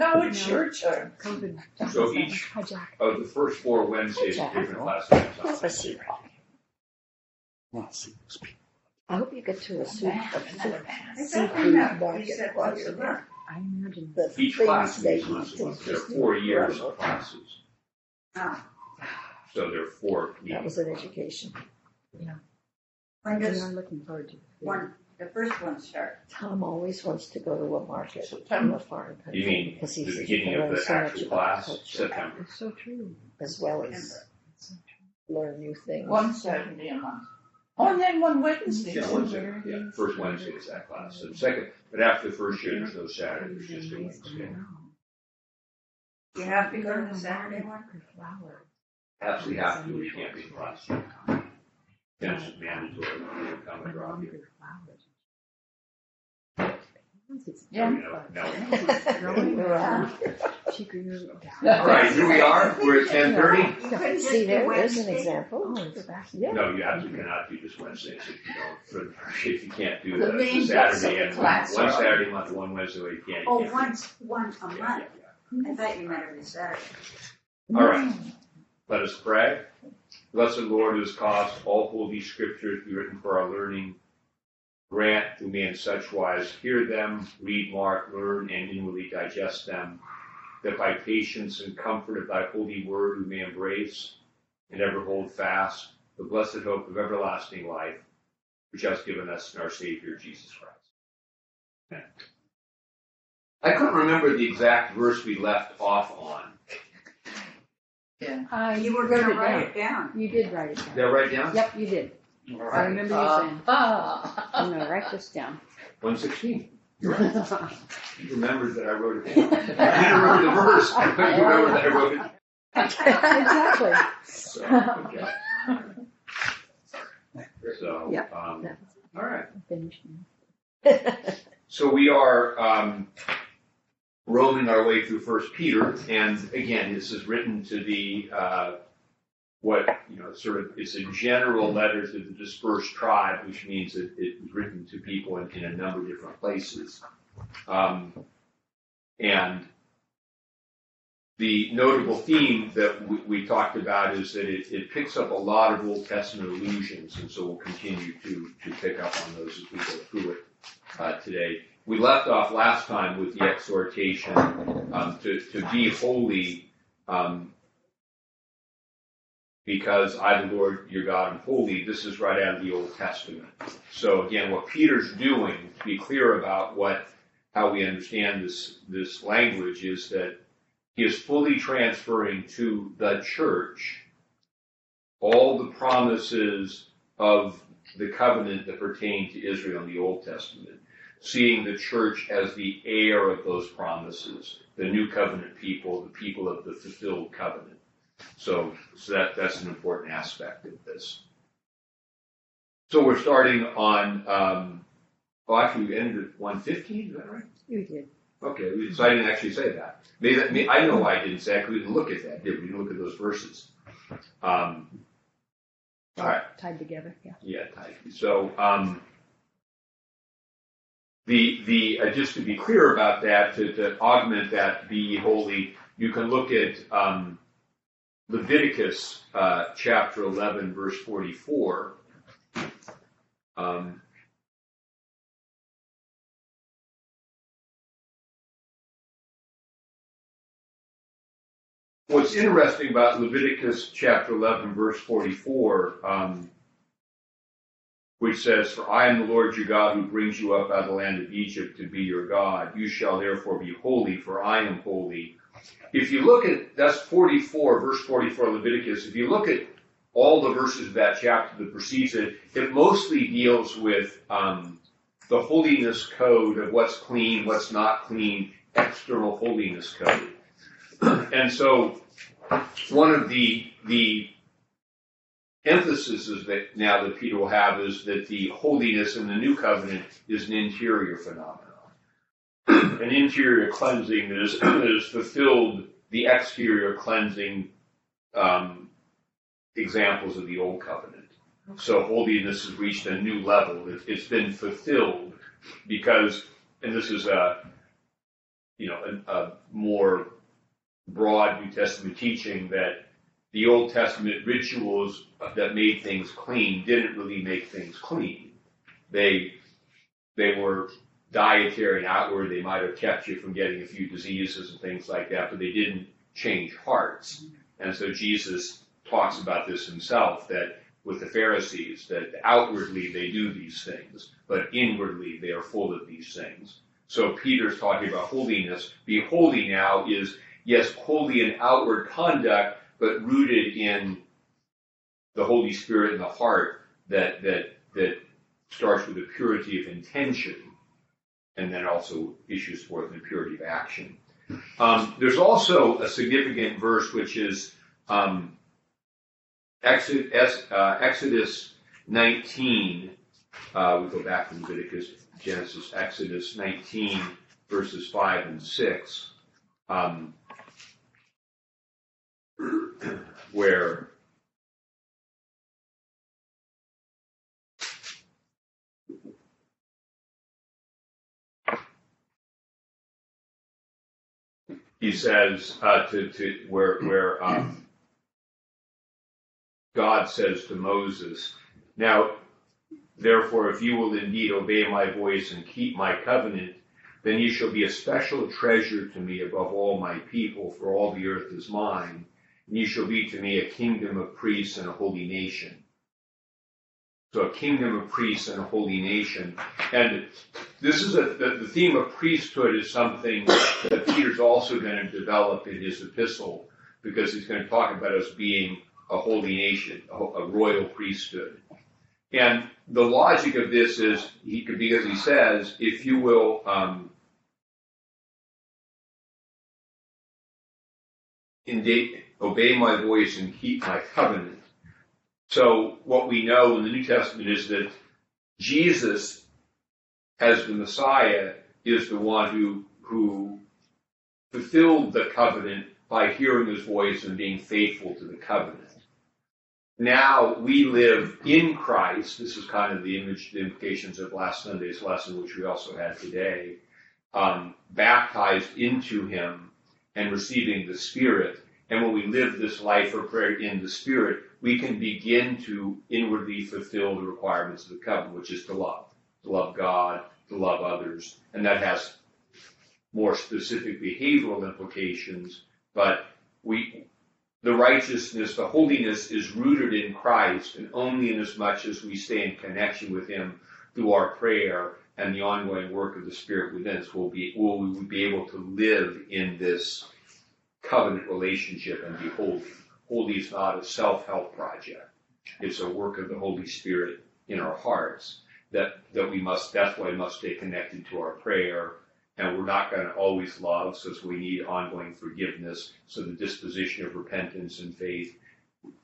No, it's your turn. COVID. So each- Hi, Jack. Of the first four Wednesdays, Jack. different classes. Have a seat. Not see those people. I hope you get to a soup, Another a pass. seafood market while you're there. I imagine. The Each class they is once eat a is There are four years of classes. Oh, So there are four That meetings. was an education. when We does are looking forward to. it. one, the first one start? Tom always wants to go to a market in September. a foreign country. You mean because he the says beginning of the so much actual about class, culture, September. It's so true. As well as It's learn new things. One Saturday a month. Oh, and then one Wednesday. Yeah, Wednesday, yeah, first Wednesday is that class. So second, but after the first year, there's no Saturday, there's just a Wednesday. You have to go to the Saturday one? Flower. Absolutely have to, you can't be in class. That's mandatory, you come and drop you. Yeah. No. Around. She grew. All right, here we are, we're at ten thirty. You couldn't See there, there's an example. Oh, it's back. Yeah. No, you absolutely cannot do just Wednesdays if you don't, for, if you can't do The the main the bits of Saturday the and one class are- Saturday month, one Wednesday, you can't. you Oh, can't do- once, one a Yeah, month. yeah, I thought you meant every Saturday. All right, let us pray. Blessed Lord, who has caused all holy scriptures to be written for our learning, grant we me in such wise hear them, read, mark, learn, and inwardly digest them, that by patience and comfort of thy holy word we may embrace and ever hold fast the blessed hope of everlasting life, which has given us in our Savior Jesus Christ. Amen. I couldn't remember the exact verse we left off on. Yeah. Uh, You were gonna write down. it down. You did write it Did I down. write down? Yep, you did. I remember you saying. Ah. I'm gonna write this down. 116. You're right. You remembered that I wrote it down. I didn't remember the verse, but you remember that I wrote it. Exactly. So, okay. So, Yep. um, That all right. Finished. now. So we are um, roaming our way through First Peter, and again, this is written to the uh, what you know, sort of it's a general letter to the dispersed tribe, which means that it was written to people in, in a number of different places. Um, and the notable theme that we, we talked about is that it, it picks up a lot of Old Testament allusions, and so we'll continue to, to pick up on those as we go through it uh, today. We left off last time with the exhortation um, to, to be holy um, because I, the Lord your God, am holy. This is right out of the Old Testament. So again, what Peter's doing, to be clear about what how we understand this this language, is that he is fully transferring to the church all the promises of the covenant that pertain to Israel in the Old Testament, seeing the church as the heir of those promises, the new covenant people, the people of the fulfilled covenant. So, so that, that's an important aspect of this. So we're starting on, um, oh, actually, we ended at 115, is that right? You did. Okay, so I didn't actually say that. Maybe that, may- I know why I didn't say it, 'cause we didn't look at that, did we? We didn't look at those verses. Um, all right. Tied together, yeah. Yeah, type. So, um, the, the, uh, just to be clear about that, to, to augment that, be holy, you can look at, um, Leviticus, uh, chapter 11, verse 44. Um, what's interesting about Leviticus chapter 11, verse 44, um, which says, For I am the Lord your God who brings you up out of the land of Egypt to be your God. You shall therefore be holy, for I am holy. If you look at, that's 44, verse 44 Leviticus. If you look at all the verses of that chapter that precedes it, it mostly deals with um, the holiness code of what's clean, what's not clean, external holiness code. and so one of the, the emphasis is that now that Peter will have is that the holiness in the new covenant is an interior phenomenon. An interior cleansing that is, that is fulfilled the exterior cleansing um, examples of the old covenant. So holiness has reached a new level. It, it's been fulfilled because, and this is a, you know, a, a more broad New Testament teaching that the Old Testament rituals that made things clean didn't really make things clean. They they were dietary and outward. They might have kept you from getting a few diseases and things like that, but they didn't change hearts. And so Jesus talks about this himself that with the Pharisees, that outwardly they do these things, but inwardly they are full of these things. So Peter's talking about holiness. Be holy now is, yes, holy in outward conduct, but rooted in the Holy Spirit in the heart that, that, that starts with a purity of intention and then also issues forth in purity of action. Um, there's also a significant verse which is um, Exodus, uh, Exodus 19. Uh, we go back to Leviticus, Genesis, Exodus 19, verses 5 and 6, um, where he says uh, to, to where where um, God says to Moses, "Now, therefore, if you will indeed obey my voice and keep my covenant, then you shall be a special treasure to me above all my people, for all the earth is mine, and you shall be to me a kingdom of priests and a holy nation." So a kingdom of priests and a holy nation. And this is a, the, the theme of priesthood is something that Peter's also going to develop in his epistle because he's going to talk about us being a holy nation, a, a royal priesthood. And the logic of this is he because he says, if you will, um, obey my voice and keep my covenant. So what we know in the New Testament is that Jesus, as the Messiah, is the one who, who fulfilled the covenant by hearing his voice and being faithful to the covenant. Now we live in Christ. This is kind of the image, the implications of last Sunday's lesson, which we also had today. Um, baptized into him and receiving the Spirit. And when we live this life of prayer in the Spirit, we can begin to inwardly fulfill the requirements of the covenant, which is to love, to love God, to love others. And that has more specific behavioral implications, but we, the righteousness, the holiness is rooted in Christ, and only in as much as we stay in connection with Him through our prayer and the ongoing work of the Spirit within us will be, will we be able to live in this covenant relationship and be holy. Holy is not a self-help project. It's a work of the Holy Spirit in our hearts that, that we must, that's why we must stay connected to our prayer. And we're not going to always love, so we need ongoing forgiveness. So the disposition of repentance and faith.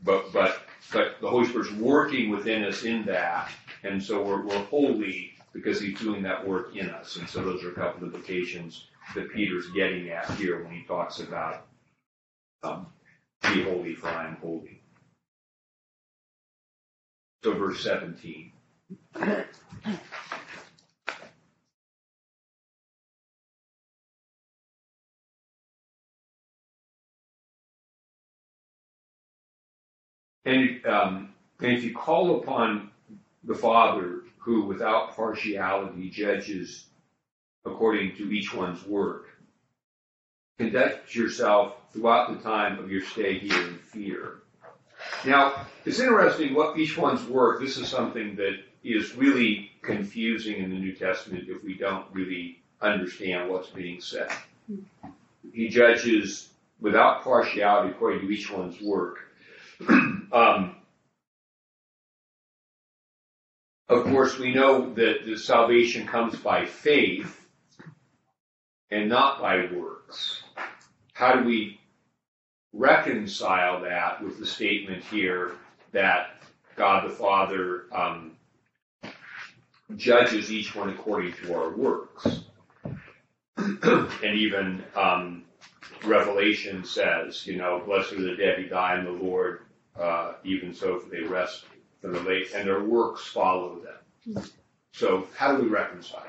But, but, but the Holy Spirit's working within us in that. And so we're, we're holy because he's doing that work in us. And so those are a couple of implications that Peter's getting at here when he talks about um, be holy, for I am holy. So, verse 17. And, um, and if you call upon the Father, who without partiality judges according to each one's work, conduct yourself throughout the time of your stay here in fear. Now, it's interesting what each one's work, this is something that is really confusing in the New Testament if we don't really understand what's being said. He judges without partiality according to each one's work. um, of course, we know that the salvation comes by faith and not by works. How do we reconcile that with the statement here that God the Father um, judges each one according to our works? and even um, Revelation says, you know, blessed are the dead who die in the Lord, uh, even so they rest from the late, and their works follow them. So how do we reconcile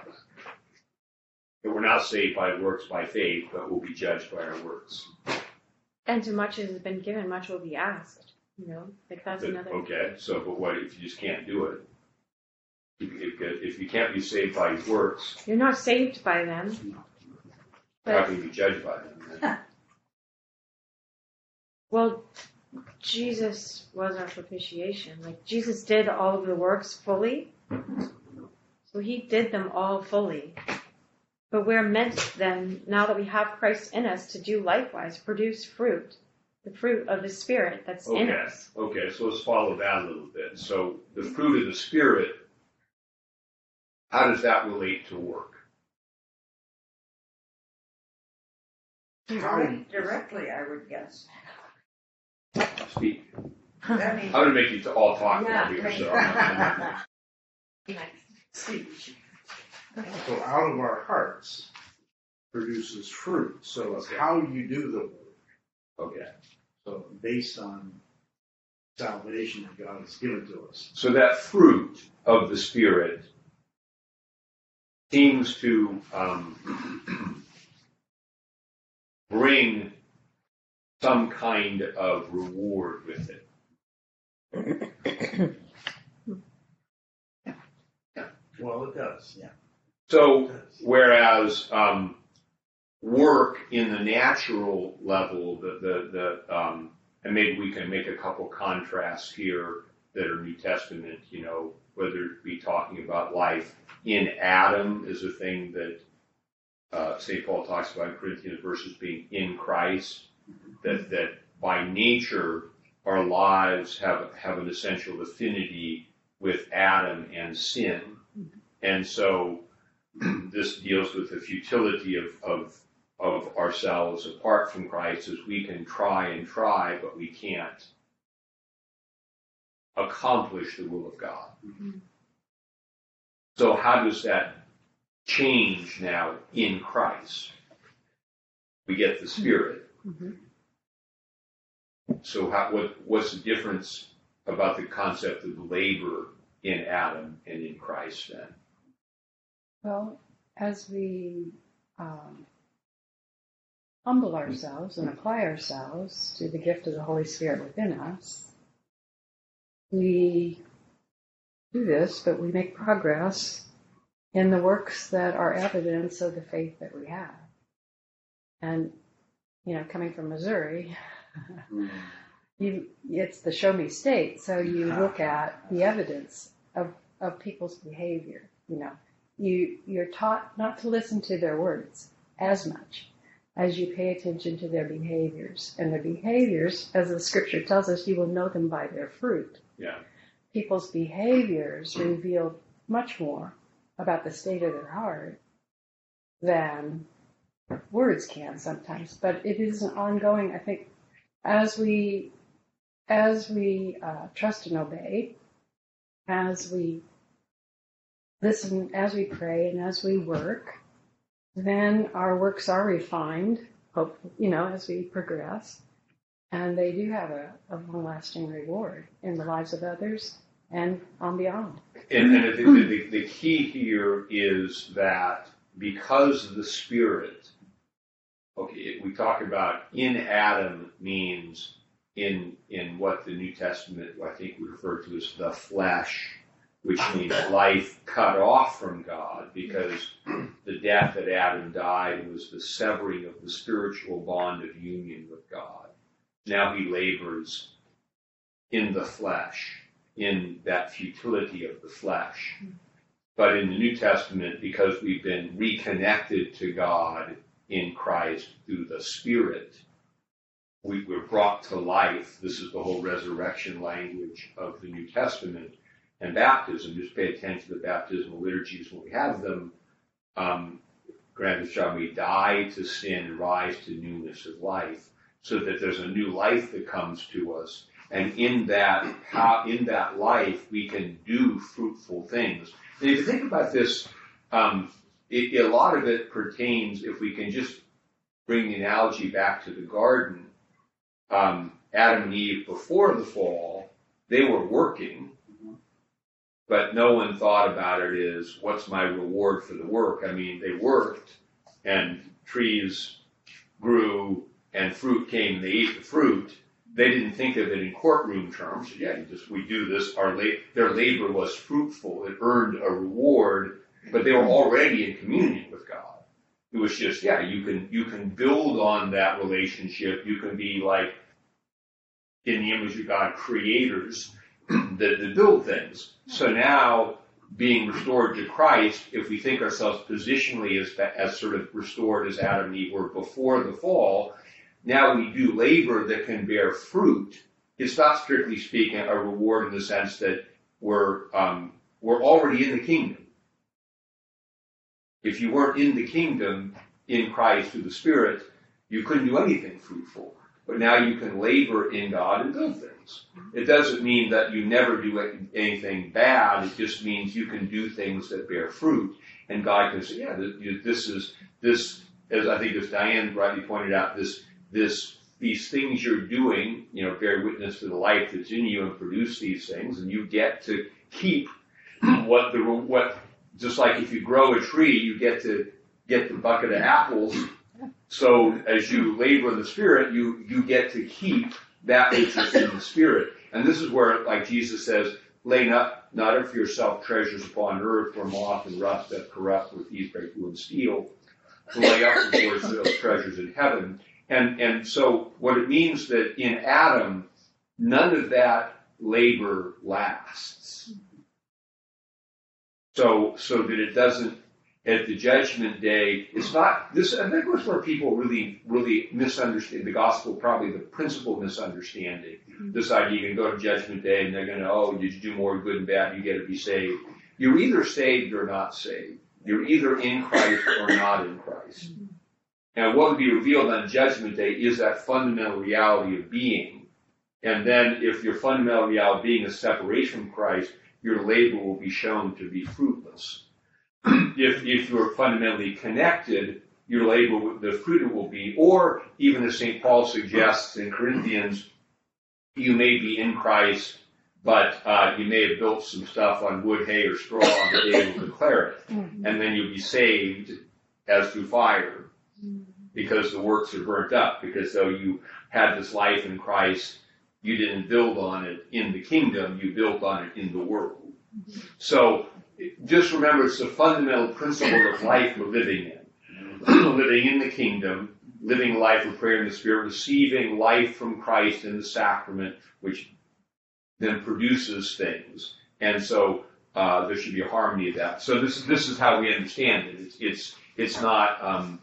that? that we're not saved by works by faith, but will be judged by our works. And to much as has been given, much will be asked. You know, like that's But- another. Okay, so but what if you just can't do it? If, if, if you can't be saved by works, You're not saved by them. how But can you be judged by them? then? well, Jesus was our propitiation. Like Jesus did all of the works fully. So he did them all fully. But we're meant then, now that we have Christ in us, to do likewise, produce fruit. The fruit of the Spirit that's in Okay. us. Okay, so let's follow that a little bit. So the fruit of the Spirit, how does that relate to work? How, Directly, I would guess. Speak. I mean, I'm gonna make you all talk now Yeah. here, so. I'm not- so out of our hearts produces fruit. So it's how you do the work. Okay, So based on salvation that God has given to us. so that fruit of the Spirit seems to um, bring some kind of reward with it. Well, it does, yeah. So Whereas um, work in the natural level, the the, the um, and maybe we can make a couple contrasts here that are New Testament. You know, whether it be talking about life in Adam is a thing that uh, St. Paul talks about in Corinthians versus being in Christ. That that by nature our lives have have an essential affinity with Adam and sin, and so this deals with the futility of, of, of ourselves apart from Christ as we can try and try, but we can't accomplish the will of God. So how does that change now in Christ? We get the Spirit. Mhm. So how, what, what's the difference about the concept of labor in Adam and in Christ then? Well, as we um, humble ourselves and apply ourselves to the gift of the Holy Spirit within us, we do this, but we make progress in the works that are evidence of the faith that we have. And, you know, coming from Missouri, you, it's the show me state, so you look at the evidence of, of people's behavior, you know you you're taught not to listen to their words as much as you pay attention to their behaviors. And their behaviors as the scripture tells us you will know them by their fruit. Yeah. people's behaviors reveal much more about the state of their heart than words can sometimes. But it is an ongoing i think as we as we uh, trust and obey as we listen as we pray and as we work, then our works are refined, hope you know, as we progress. And they do have a, a long lasting reward in the lives of others and on beyond. And, and the, the, the, key here is that because the Spirit, okay, we talk about in Adam means in in what the New Testament I think we refer to as the flesh, which means life cut off from God, because the death that Adam died was the severing of the spiritual bond of union with God. Now he labors in the flesh, in that futility of the flesh. But in the New Testament, because we've been reconnected to God in Christ through the Spirit, we, we're brought to life. This is the whole resurrection language of the New Testament and baptism. Just pay attention to the baptismal liturgies when we have them. Um, granted, shall we die to sin and rise to newness of life, so that there's a new life that comes to us, and in that in that life we can do fruitful things. And if you think about this, um, it, a lot of it pertains. If we can just bring the analogy back to the garden, um, Adam and Eve before the fall, they were working, but no one thought about it is what's my reward for the work. I mean, they worked, and trees grew and fruit came and they ate the fruit, they didn't think of it in courtroom terms. Yeah, just, we do this, our la- their labor was fruitful, it earned a reward, but they were already in communion with God. It was just, yeah, you can, you can build on that relationship, you can be like, in the image of God, creators that build things. So now, being restored to Christ, if we think ourselves positionally as, as sort of restored as Adam and Eve were before the fall, now we do labor that can bear fruit. It's not strictly speaking a reward in the sense that we're, um, we're already in the kingdom. If you weren't in the kingdom in Christ through the Spirit, you couldn't do anything fruitful. But now you can labor in God and do mm-hmm. things. It doesn't mean that you never do anything bad. It just means you can do things that bear fruit. And God can say, yeah, this is, this, as I think as Diane rightly pointed out, this, this, these things you're doing, you know, bear witness to the life that's in you and produce these things. And you get to keep mm-hmm. what the, what, just like if you grow a tree, you get to get the bucket of apples so as you labor in the Spirit, you, you get to keep that which is in the Spirit. And this is where, like Jesus says, lay not, not up for yourself treasures upon earth where moth and rust that corrupt with thieves break through and steal, to lay up for yourself treasures in heaven. And, and so what it means that in Adam, none of that labor lasts. So, so that it doesn't at the judgment day, it's not this. I think was where people really, really misunderstand the gospel. Probably the principal misunderstanding. Mm-hmm. This idea you can go to judgment day and they're going to, oh, you do more good and bad? You get to be saved. You're either saved or not saved. You're either in Christ or not in Christ. Mm-hmm. And what will be revealed on judgment day is that fundamental reality of being. And then if your fundamental reality of being is separation from Christ, your labor will be shown to be fruitless if, if you're fundamentally connected, your labor, the fruit it will be, or even as St. Paul suggests in Corinthians, you may be in Christ, but uh, you may have built some stuff on wood, hay, or straw on the day will declare it. And then you'll be saved as through fire mm-hmm. because the works are burnt up, because though you had this life in Christ, you didn't build on it in the kingdom, you built on it in the world. Mm-hmm. So just remember it's the fundamental principle of life we're living in. living in the kingdom, living life of prayer in the Spirit, receiving life from Christ in the sacrament, which then produces things. And so uh, there should be a harmony of that. So this this is how we understand it. It's it's it's not um,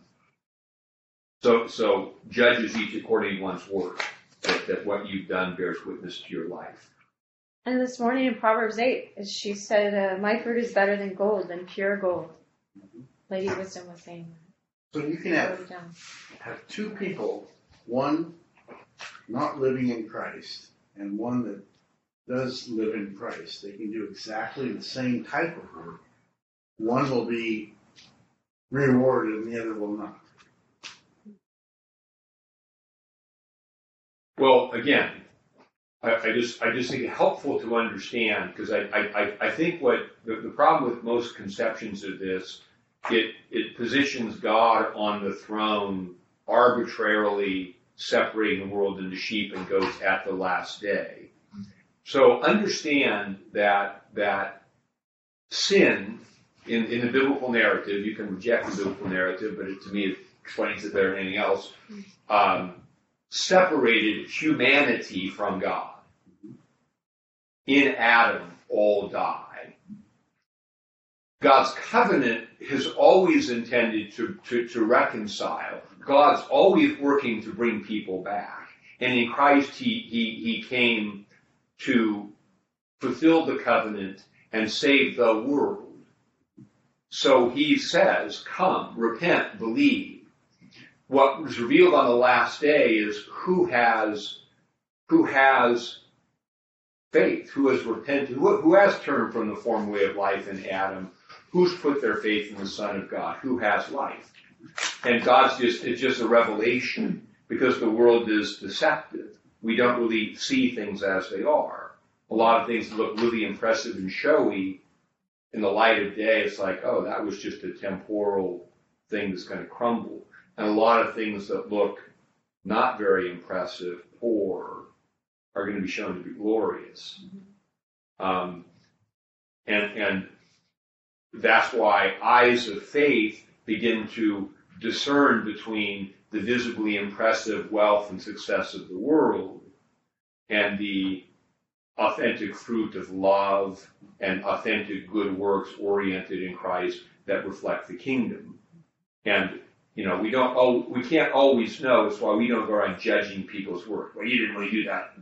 so so judges each according to one's work. That, that what you've done bears witness to your life. And this morning in Proverbs 8, she said, uh, My fruit is better than gold, than pure gold. Lady Wisdom was saying that. So you can have, have two people, one not living in Christ and one that does live in Christ. They can do exactly the same type of work. One will be rewarded and the other will not. Well, again, I, I just I just think it helpful to understand because I, I, I think what the, the problem with most conceptions of this it it positions God on the throne arbitrarily separating the world into sheep and goats at the last day. So understand that that sin in, in the biblical narrative, you can reject the biblical narrative, but it, to me it explains it better than anything else, um, separated humanity from God in Adam all die. God's covenant has always intended to, to, to, reconcile. God's always working to bring people back. And in Christ, he, he, he came to fulfill the covenant and save the world. So he says, come, repent, believe. What was revealed on the last day is who has, who has faith, who has repented, who, who has turned from the former way of life in Adam, who's put their faith in the Son of God, who has life. And God's just, it's just a revelation because the world is deceptive. We don't really see things as they are. A lot of things look really impressive and showy in the light of day. It's like, oh, that was just a temporal thing that's going to crumble. And a lot of things that look not very impressive, poor, are going to be shown to be glorious. Um, and, and that's why eyes of faith begin to discern between the visibly impressive wealth and success of the world and the authentic fruit of love and authentic good works oriented in Christ that reflect the kingdom. And you know, we don't oh we can't always know. It's why we don't go around judging people's work. Well, you didn't really do that,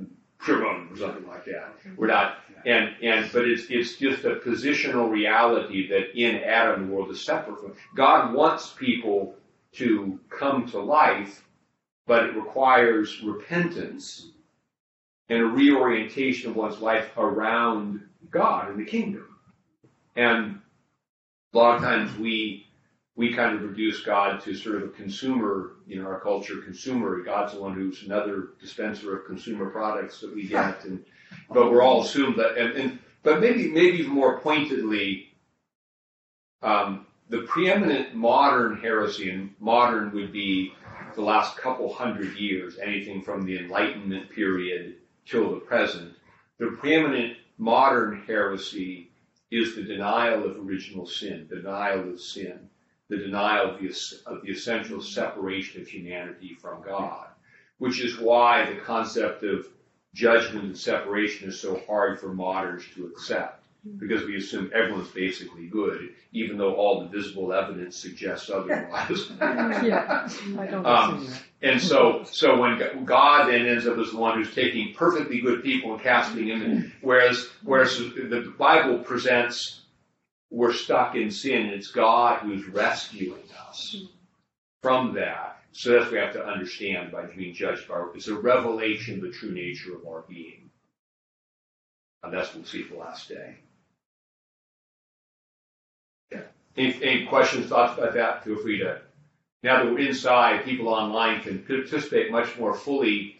pure or something like that. We're not and and but it's it's just a positional reality that in Adam the world is separate from God wants people to come to life, but it requires repentance and a reorientation of one's life around God and the kingdom. And a lot of times we we kind of reduce God to sort of a consumer, you know, our culture consumer. God's the one who's another dispenser of consumer products that we get, and but we're all assumed that, and, and but maybe maybe more pointedly, um, the preeminent modern heresy, and modern would be the last couple hundred years, anything from the Enlightenment period till the present. The preeminent modern heresy is the denial of original sin, denial of sin, the denial of the, of the essential separation of humanity from God, which is why the concept of judgment and separation is so hard for moderns to accept because we assume everyone's basically good, even though all the visible evidence suggests otherwise. Yeah, I don't Um, and so, so when God then ends up as the one who's taking perfectly good people and casting them, in, whereas, whereas the Bible presents we're stuck in sin, and it's God who's rescuing us from that. So that's what we have to understand by being judged by. It's a revelation of the true nature of our being. And that's what we'll see at the last day. Yeah. Any, any questions, thoughts about that? Feel free to. Now that we're inside, people online can participate much more fully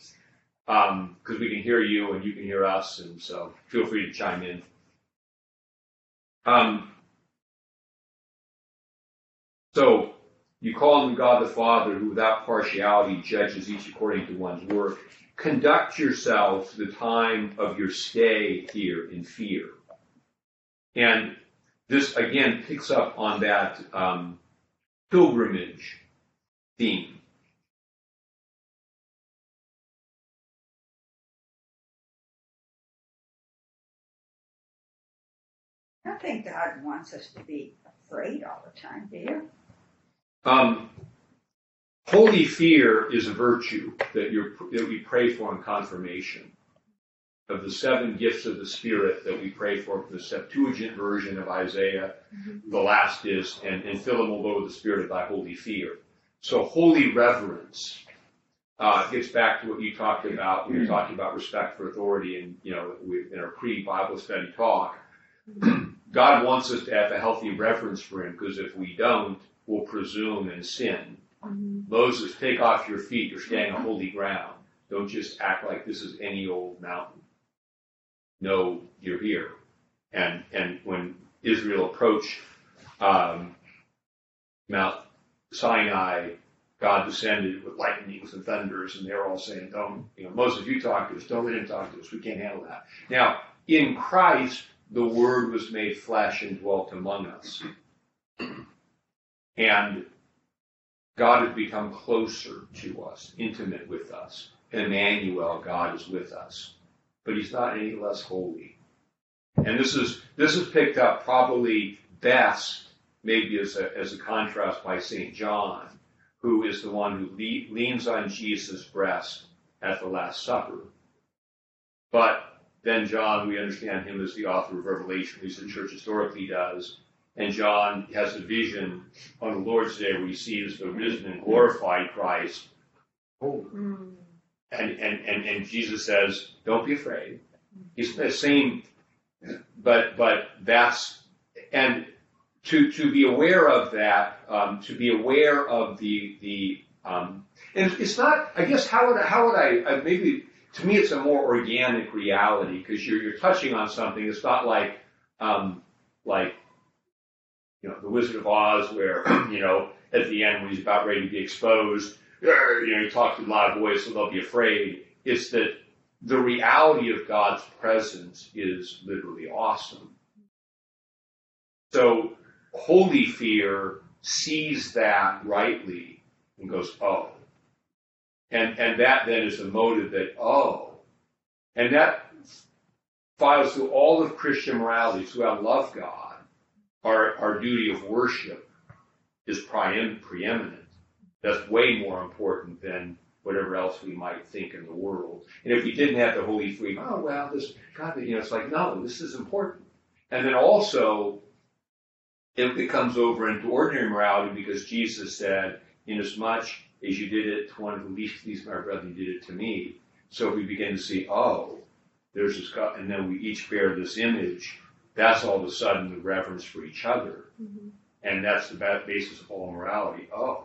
because we can hear you and you can hear us, and so feel free to chime in. Um, so you call him God the Father, who without partiality judges each according to one's work. Conduct yourselves the time of your stay here in fear. And this again picks up on that um, pilgrimage theme. I think God wants us to be afraid all the time, do you? Um, holy fear is a virtue that, you're, that we pray for in confirmation. Of the seven gifts of the Spirit that we pray for, the Septuagint version of Isaiah, the last is, and, and fill them all with the Spirit of thy holy fear. So holy reverence uh, gets back to what you talked about when you're talking about respect for authority and, you know, we, in our pre-Bible study talk. God wants us to have a healthy reverence for Him because if we don't, we'll presume and sin. Moses, take off your feet. You're standing on holy ground. Don't just act like this is any old mountain. No, you're here. And and when Israel approached um, Mount Sinai, God descended with lightnings and thunders, and they're all saying, "Don't, you know, Moses, you talk to us. Don't let him talk to us. We can't handle that." Now, in Christ, the Word was made flesh and dwelt among us. And God has become closer to us, intimate with us. Emmanuel, God is with us. But he's not any less holy. And this is this is picked up probably best, maybe as a as a contrast by St. John, who is the one who le- leans on Jesus' breast at the Last Supper. But then John, we understand him as the author of Revelation, at least the church historically does. And John has a vision on the Lord's Day where he sees the risen and glorified Christ. Oh, Mm. And, and, and, and Jesus says, don't be afraid. He's the same, but, but that's, and to, to be aware of that, um, to be aware of the, the, um, and it's not, I guess, how would I, how would I, uh, maybe, to me, it's a more organic reality because you're, you're touching on something. It's not like, um, like, you know, the Wizard of Oz where, you know, at the end when he's about ready to be exposed. You know, he talks with a loud voice, so they'll be afraid. It's that the reality of God's presence is literally awesome. So holy fear sees that rightly and goes, oh. And, and that then is the motive that, oh. And that follows through all of Christian morality. So I love God. Our, our duty of worship is preem- preeminent. That's way more important than whatever else we might think in the world. And if we didn't have the holy fear, oh, well, this, God, you know, it's like, no, this is important. And then also, it becomes over into ordinary morality because Jesus said, inasmuch as you did it to one of the least these my brethren, you did it to me. So we begin to see, oh, there's this God, and then we each bear this image. That's all of a sudden the reverence for each other. And that's the basis of all morality. Oh,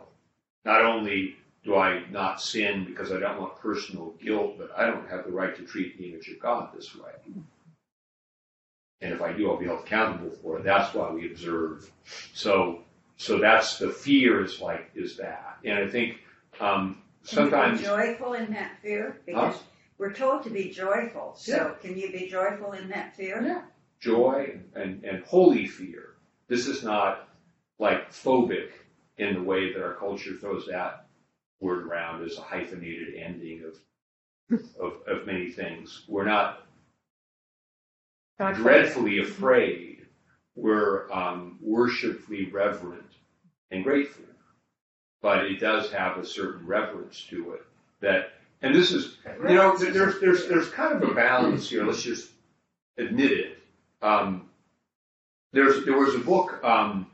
not only do I not sin because I don't want personal guilt, but I don't have the right to treat the image of God this way. And if I do, I'll be held accountable for it. That's why we observe. So, so that's the fear is like is that. And I think um, sometimes be joyful in that fear? Because we're told to be joyful. So can you be joyful in that fear? Yeah. Joy and, and holy fear. This is not like phobic in the way that our culture throws that word around as a hyphenated ending of of, of many things. We're not God dreadfully afraid. We're um, worshipfully reverent and grateful. But it does have a certain reverence to it that, and this is, you know, there's, there's, there's kind of a balance here. Let's just admit it. Um, there's, there was a book, um,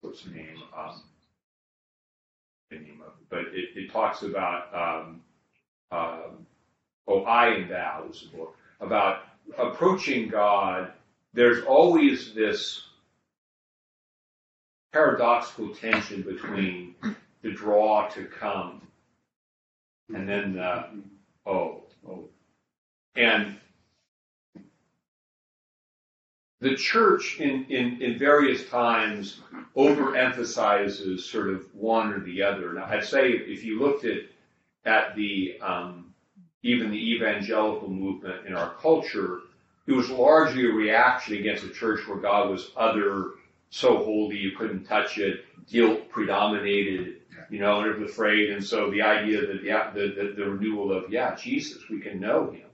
what's the name? Um, the name of it, but it, it talks about, um, um, oh, I and Thou is a book about approaching God. There's always this paradoxical tension between the draw to come and then the oh, oh. And the church in, in, in various times overemphasizes sort of one or the other. Now, I'd say if you looked at, at the, um, even the evangelical movement in our culture, it was largely a reaction against a church where God was other, so holy you couldn't touch it, guilt predominated, you know, and it was afraid. And so the idea that yeah, the, the, the renewal of, yeah, Jesus, we can know him.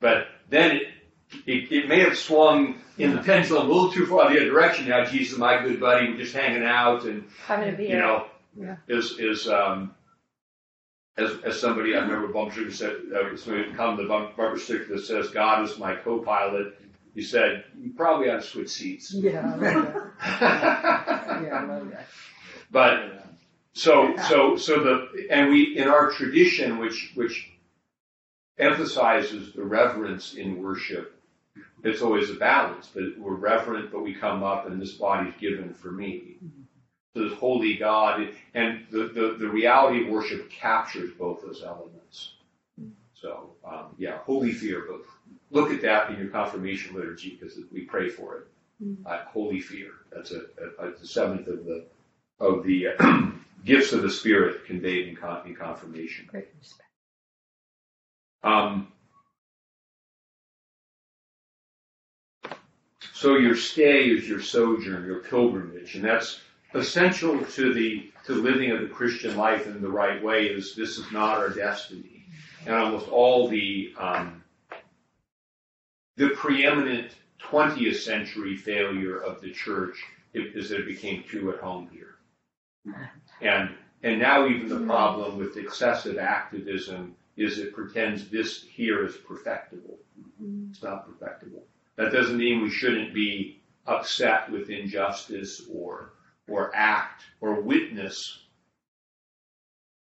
But then it, it, may have swung in the pendulum a little too far the other direction. Now Jesus, my good buddy, we're just hanging out and having a you know, Yeah. is is um, as as somebody I remember bumper sticker said, uh, somebody come the bump- bumper sticker that says God is my co-pilot. He said you probably ought to switch seats. Yeah, I love that. Yeah, I love that. but so so so the and we in our tradition, which which emphasizes the reverence in worship. It's always a balance, but we're reverent, but we come up and this body's given for me. So this holy God, and the, the, the reality of worship captures both those elements. So, um, yeah, holy fear, but look at that in your confirmation liturgy because we pray for it. Uh, holy fear. That's a, a, a the seventh of the of the uh, gifts of the Spirit conveyed in, con- in confirmation. Great respect. Um, so your stay is your sojourn, your pilgrimage, and that's essential to the to living of the Christian life in the right way. Is this is not our destiny, and almost all the um, the preeminent 20th century failure of the church is that it became too at home here, and and now even the problem with excessive activism is it pretends this here is perfectible. It's not perfectible. That doesn't mean we shouldn't be upset with injustice or or act or witness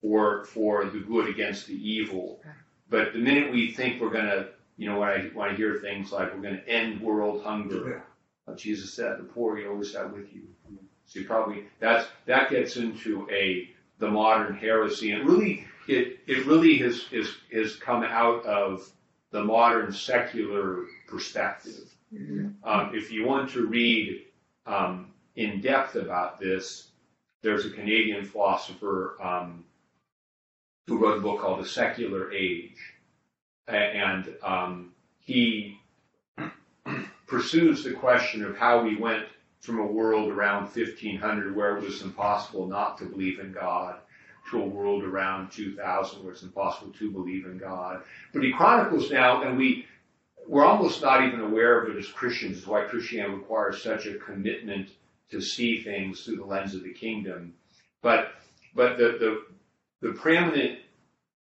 for for the good against the evil. But the minute we think we're gonna, you know, when I when I hear things like we're gonna end world hunger, like Jesus said, the poor you always have with you. So you probably that's that gets into a the modern heresy and really it it really has is has come out of the modern secular perspective. Um, if you want to read um, in depth about this, there's a Canadian philosopher um, who wrote a book called The Secular Age, and um, he pursues the question of how we went from a world around 1500 where it was impossible not to believe in God to a world around 2000 where it's impossible to believe in God. But he chronicles now, and we we're almost not even aware of it as Christians, is why Christianity requires such a commitment to see things through the lens of the kingdom. But but the the, the preeminent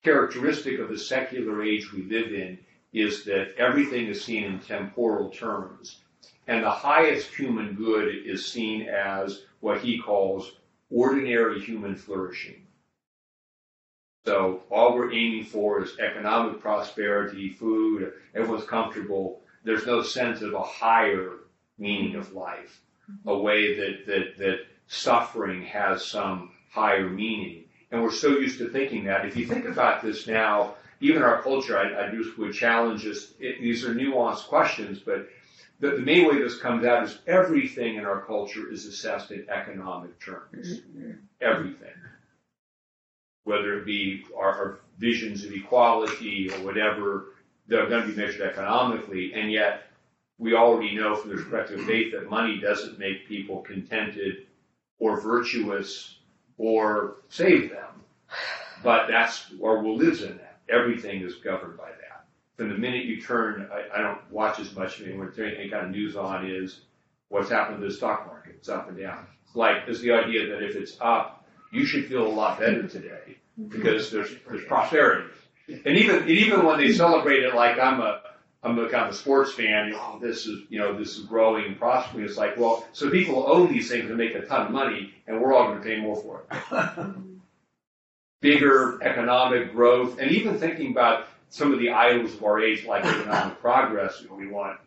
characteristic of the secular age we live in is that everything is seen in temporal terms. And the highest human good is seen as what he calls ordinary human flourishing. So all we're aiming for is economic prosperity, food, everyone's comfortable. There's no sense of a higher meaning of life, a way that, that, that suffering has some higher meaning. And we're so used to thinking that. If you think about this now, even our culture, I, I just would challenge us. It, these are nuanced questions, but the, the main way this comes out is everything in our culture is assessed in economic terms. Mm-hmm. Everything. Whether it be our, our visions of equality or whatever, they're going to be measured economically, and yet we already know from the perspective of faith that money doesn't make people contented or virtuous or save them. But that's our world lives in that. Everything is governed by that. From the minute you turn, I, I don't watch as much anymore. Any kind of news on is what's happened to the stock market. It's up and down. Like is the idea that if it's up, you should feel a lot better today mm-hmm. because there's there's prosperity. And even and even when they celebrate it, like I'm a I'm a kind of a sports fan. Oh, this is you know this is growing and prospering. It's like well, so people own these things and make a ton of money, and we're all going to pay more for it. Mm-hmm. Bigger economic growth, and even thinking about some of the idols of our age, like economic progress. You know, we want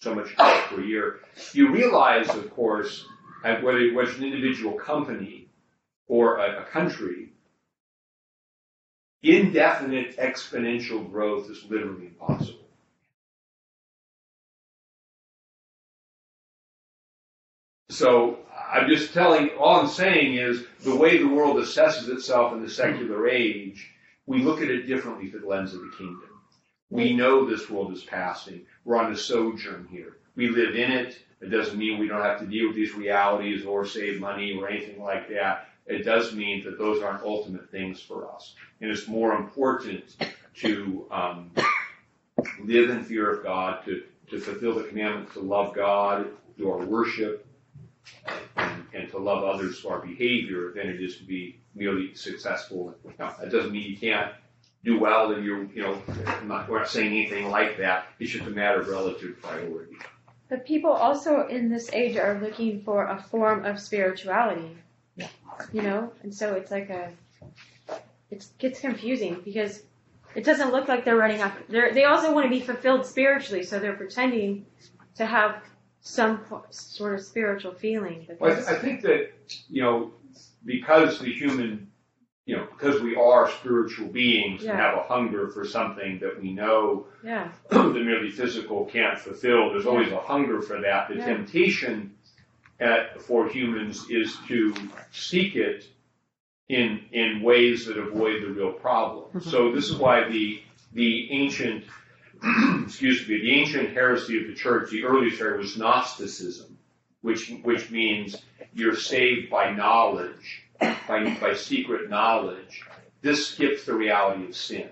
so much growth per year. You realize, of course, that whether it was an individual company or a, a country, indefinite exponential growth is literally impossible. So I'm just telling, all I'm saying is the way the world assesses itself in the secular age, we look at it differently through the lens of the kingdom. We know this world is passing. We're on a sojourn here. We live in it. It doesn't mean we don't have to deal with these realities or save money or anything like that. It does mean that those aren't ultimate things for us. And it's more important to um, live in fear of God, to, to fulfill the commandment to love God through our worship, and, and to love others through our behavior than it is to be merely successful. Now, that doesn't mean you can't do well and you're, you know, I'm not, we're not saying anything like that. It's just a matter of relative priority. But people also in this age are looking for a form of spirituality. Yeah. You know? And so it's like a, it gets confusing because it doesn't look like they're running after, they're, they also want to be fulfilled spiritually, so they're pretending to have some sort of spiritual feeling. Well, I, think that, you know, because the human, you know, because we are spiritual beings and have a hunger for something that we know yeah. that merely physical can't fulfill, there's always a hunger for that. The Yeah. temptation at, for humans is to seek it in, in ways that avoid the real problem. Mm-hmm. So this is why the, the ancient, excuse me, the ancient heresy of the church, the earliest heresy was Gnosticism, which, which means you're saved by knowledge, by, by secret knowledge. This skips the reality of sin.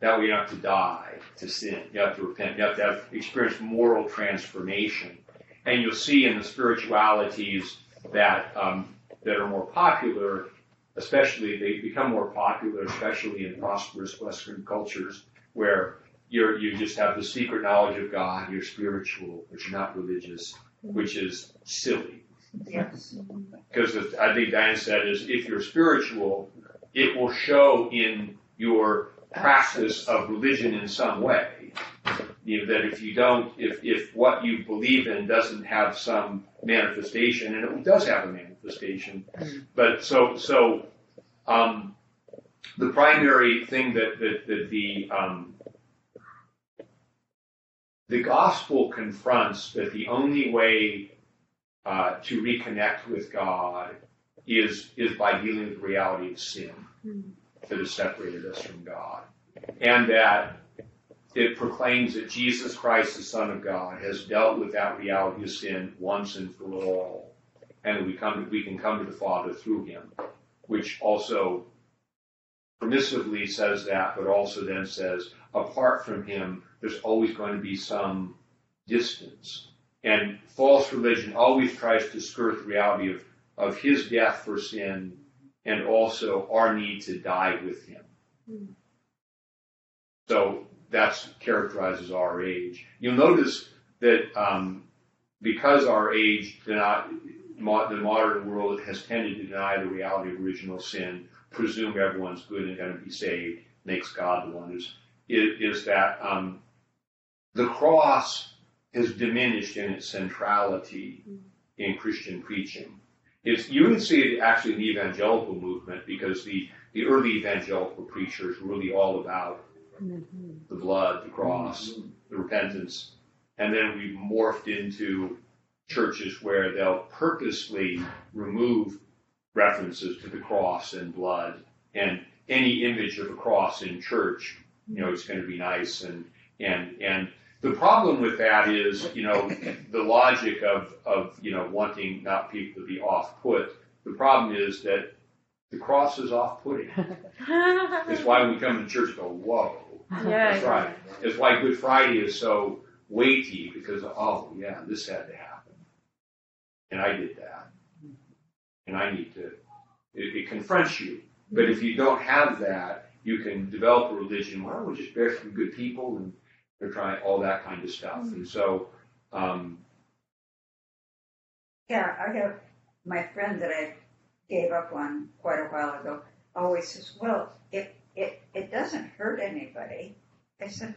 That way you have to die to sin. You have to repent. You have to have experience moral transformation. And you'll see in the spiritualities that um, that are more popular, especially they become more popular, especially in prosperous Western cultures, where you're you just have the secret knowledge of God. You're spiritual, but you're not religious, which is silly. Yes. Because I think Diane said is if you're spiritual, it will show in your practice of religion in some way. You know, that if you don't, if, if what you believe in doesn't have some manifestation, and it does have a manifestation, but so, so, um, the primary thing that, that, that the, um, the gospel confronts that the only way uh, to reconnect with God is, is by dealing with the reality of sin that has separated us from God. And that it proclaims that Jesus Christ, the Son of God, has dealt with that reality of sin once and for all. And we come, we can come to the Father through him, which also permissively says that, but also then says, apart from him, there's always going to be some distance. And false religion always tries to skirt the reality of, of his death for sin and also our need to die with him. Hmm. So that's characterizes our age. You'll notice that um, because our age, mo- the modern world has tended to deny the reality of original sin, presume everyone's good and going to be saved, makes God the one is, is that um, the cross has diminished in its centrality in Christian preaching. It's, you can see it actually in the evangelical movement because the, the early evangelical preachers were really all about Mm-hmm. the blood, the cross, the repentance. And then we morphed into churches where they'll purposely remove references to the cross and blood and any image of a cross in church. You know, it's going to be nice and, and, and the problem with that is, you know, the logic of, of, you know, wanting not people to be off put. The problem is that the cross is off putting. It's why we come to church and go, whoa. Yeah, That's right. It's why Good Friday is so weighty because, of, oh, yeah, this had to happen. And I did that. And I need to, it, it confronts you. But if you don't have that, you can develop a religion, Why don't we'll just bear some good people and they're trying all that kind of stuff. And so, um, Yeah, I have my friend that I gave up on quite a while ago always says, "Well, it it it doesn't hurt anybody." I said,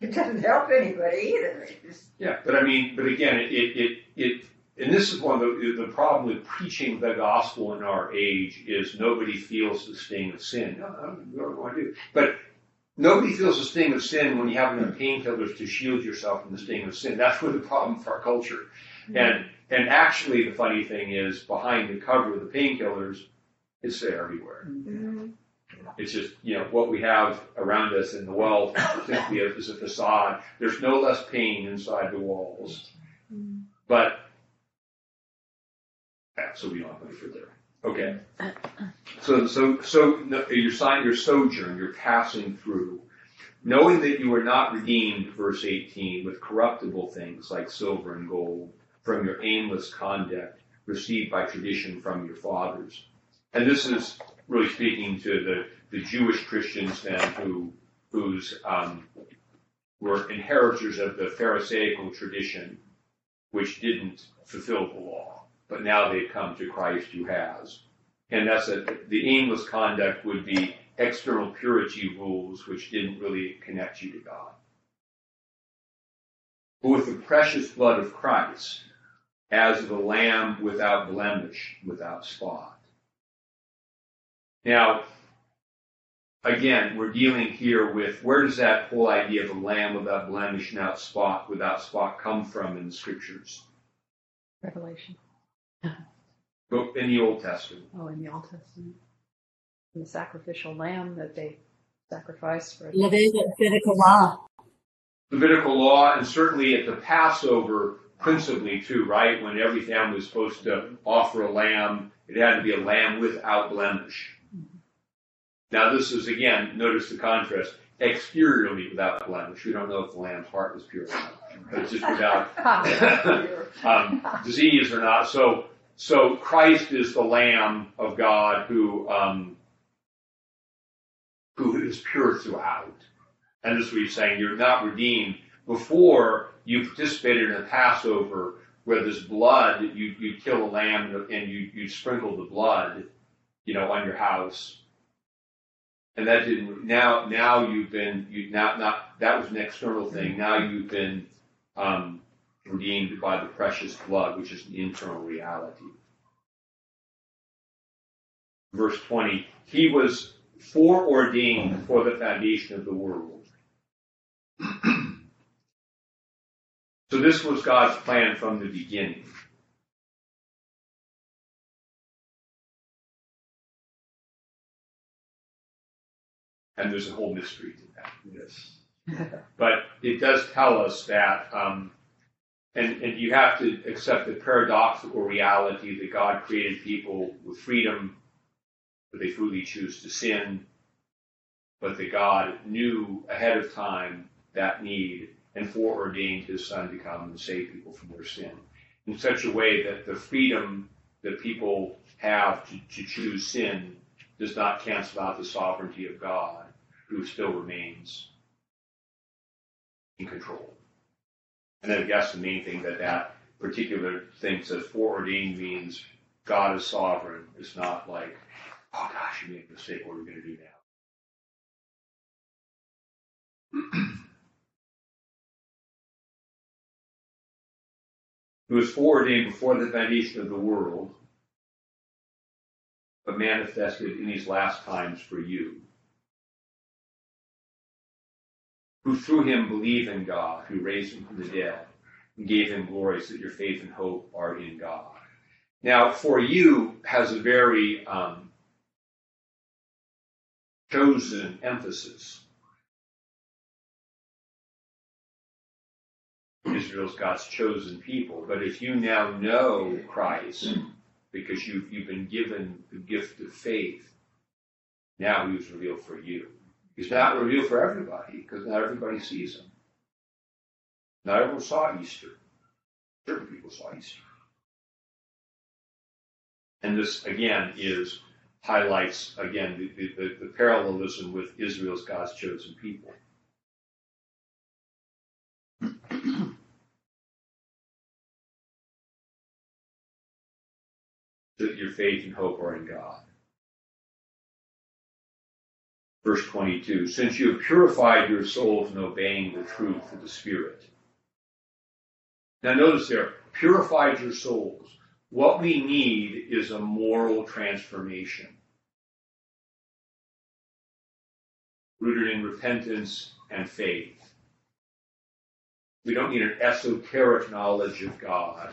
"It doesn't help anybody either." Yeah, but I mean, but again, it, it, it, it and this is one of the, the problem with preaching the gospel in our age is nobody feels the sting of sin. No, I don't know what I do. But nobody feels the sting of sin when you have enough painkillers to shield yourself from the sting of sin. That's where the problem for our culture. Hmm. And, and actually the funny thing is behind the cover of the painkillers, it's there everywhere. Mm-hmm. It's just, you know, what we have around us in the world simply is a facade. There's no less pain inside the walls. Mm-hmm. But, yeah, so we don't go any further. Okay. So, so, so no, your sign, your sojourn, you're passing through. Knowing that you are not redeemed, verse 18, with corruptible things like silver and gold from your aimless conduct received by tradition from your fathers. And this is really speaking to the, the Jewish Christians then who, whose, um, were inheritors of the Pharisaical tradition, which didn't fulfill the law. But now they've come to Christ who has. And that's a, the aimless conduct would be external purity rules which didn't really connect you to God. But with the precious blood of Christ, as the lamb without blemish, without spot. Now, again, we're dealing here with where does that whole idea of a lamb without blemish, without spot, without spot come from in the scriptures? Revelation. But in the Old Testament. Oh, in the Old Testament. And the sacrificial lamb that they sacrificed for Levitical law. The Levitical law, and certainly at the Passover, principally too, right? When every family was supposed to offer a lamb, it had to be a lamb without blemish. Now this is again, notice the contrast, exteriorly without blemish. We don't know if the lamb's heart was pure or not, but it's just without um, disease or not. So, so Christ is the Lamb of God who um, who is pure throughout. And this is what he's saying. You're not redeemed before you participated in a Passover where there's blood. You you kill a lamb and you you sprinkle the blood, you know, on your house. And that didn't. Now now you've been you now not that was an external thing. Now you've been um, redeemed by the precious blood, which is an internal reality. Verse 20, he was foreordained before the foundation of the world. so this was God's plan from the beginning. And there's a whole mystery to that. Yes. But it does tell us that, um, and, and you have to accept the paradoxical reality that God created people with freedom, but they freely choose to sin, but that God knew ahead of time that need and foreordained his son to come and save people from their sin in such a way that the freedom that people have to, to choose sin does not cancel out the sovereignty of God, who still remains in control. And then I guess the main thing that that particular thing says foreordained means God is sovereign. It's not like, oh gosh, you made a mistake. What are we going to do now? Who was foreordained before the foundation of the world, but manifested in these last times for you. Who through him believe in God, who raised him from the dead, and gave him glory so that your faith and hope are in God. Now, for you has a very um, chosen emphasis. Israel's God's chosen people. But if you now know Christ, because you've, you've been given the gift of faith, now he was revealed for you. He's not revealed for everybody, because not everybody sees him. Not everyone saw Easter. Certain people saw Easter. And this, again, is highlights, again, the, the, the parallelism with Israel's God's chosen people. that your faith and hope are in God. Verse 22 Since you have purified your souls in obeying the truth of the Spirit. Now, notice there, purified your souls. What we need is a moral transformation rooted in repentance and faith. We don't need an esoteric knowledge of God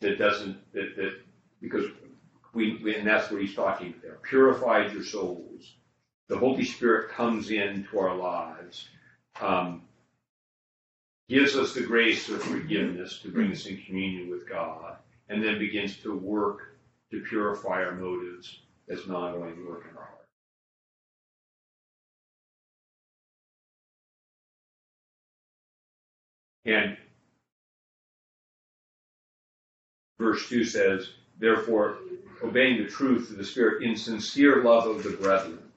that doesn't, that, that because we, and that's what he's talking there. Purified your souls. The Holy Spirit comes into our lives, um, gives us the grace of forgiveness to bring us in communion with God, and then begins to work to purify our motives as an ongoing work in our heart. And verse 2 says, Therefore, obeying the truth of the Spirit in sincere love of the brethren.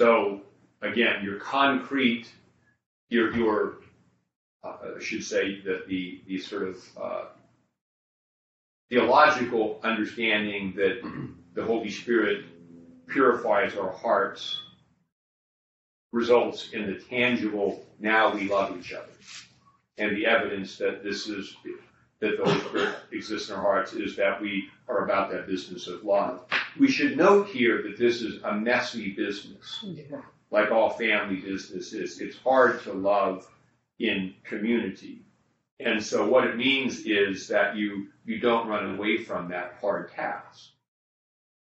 So, again, your concrete, your, your uh, I should say that the, the sort of uh, theological understanding that the Holy Spirit purifies our hearts results in the tangible, now we love each other. And the evidence that this is that the Holy Spirit exists in our hearts is that we are about that business of love. We should note here that this is a messy business, like all family business is. It's hard to love in community. And so what it means is that you, you don't run away from that hard task.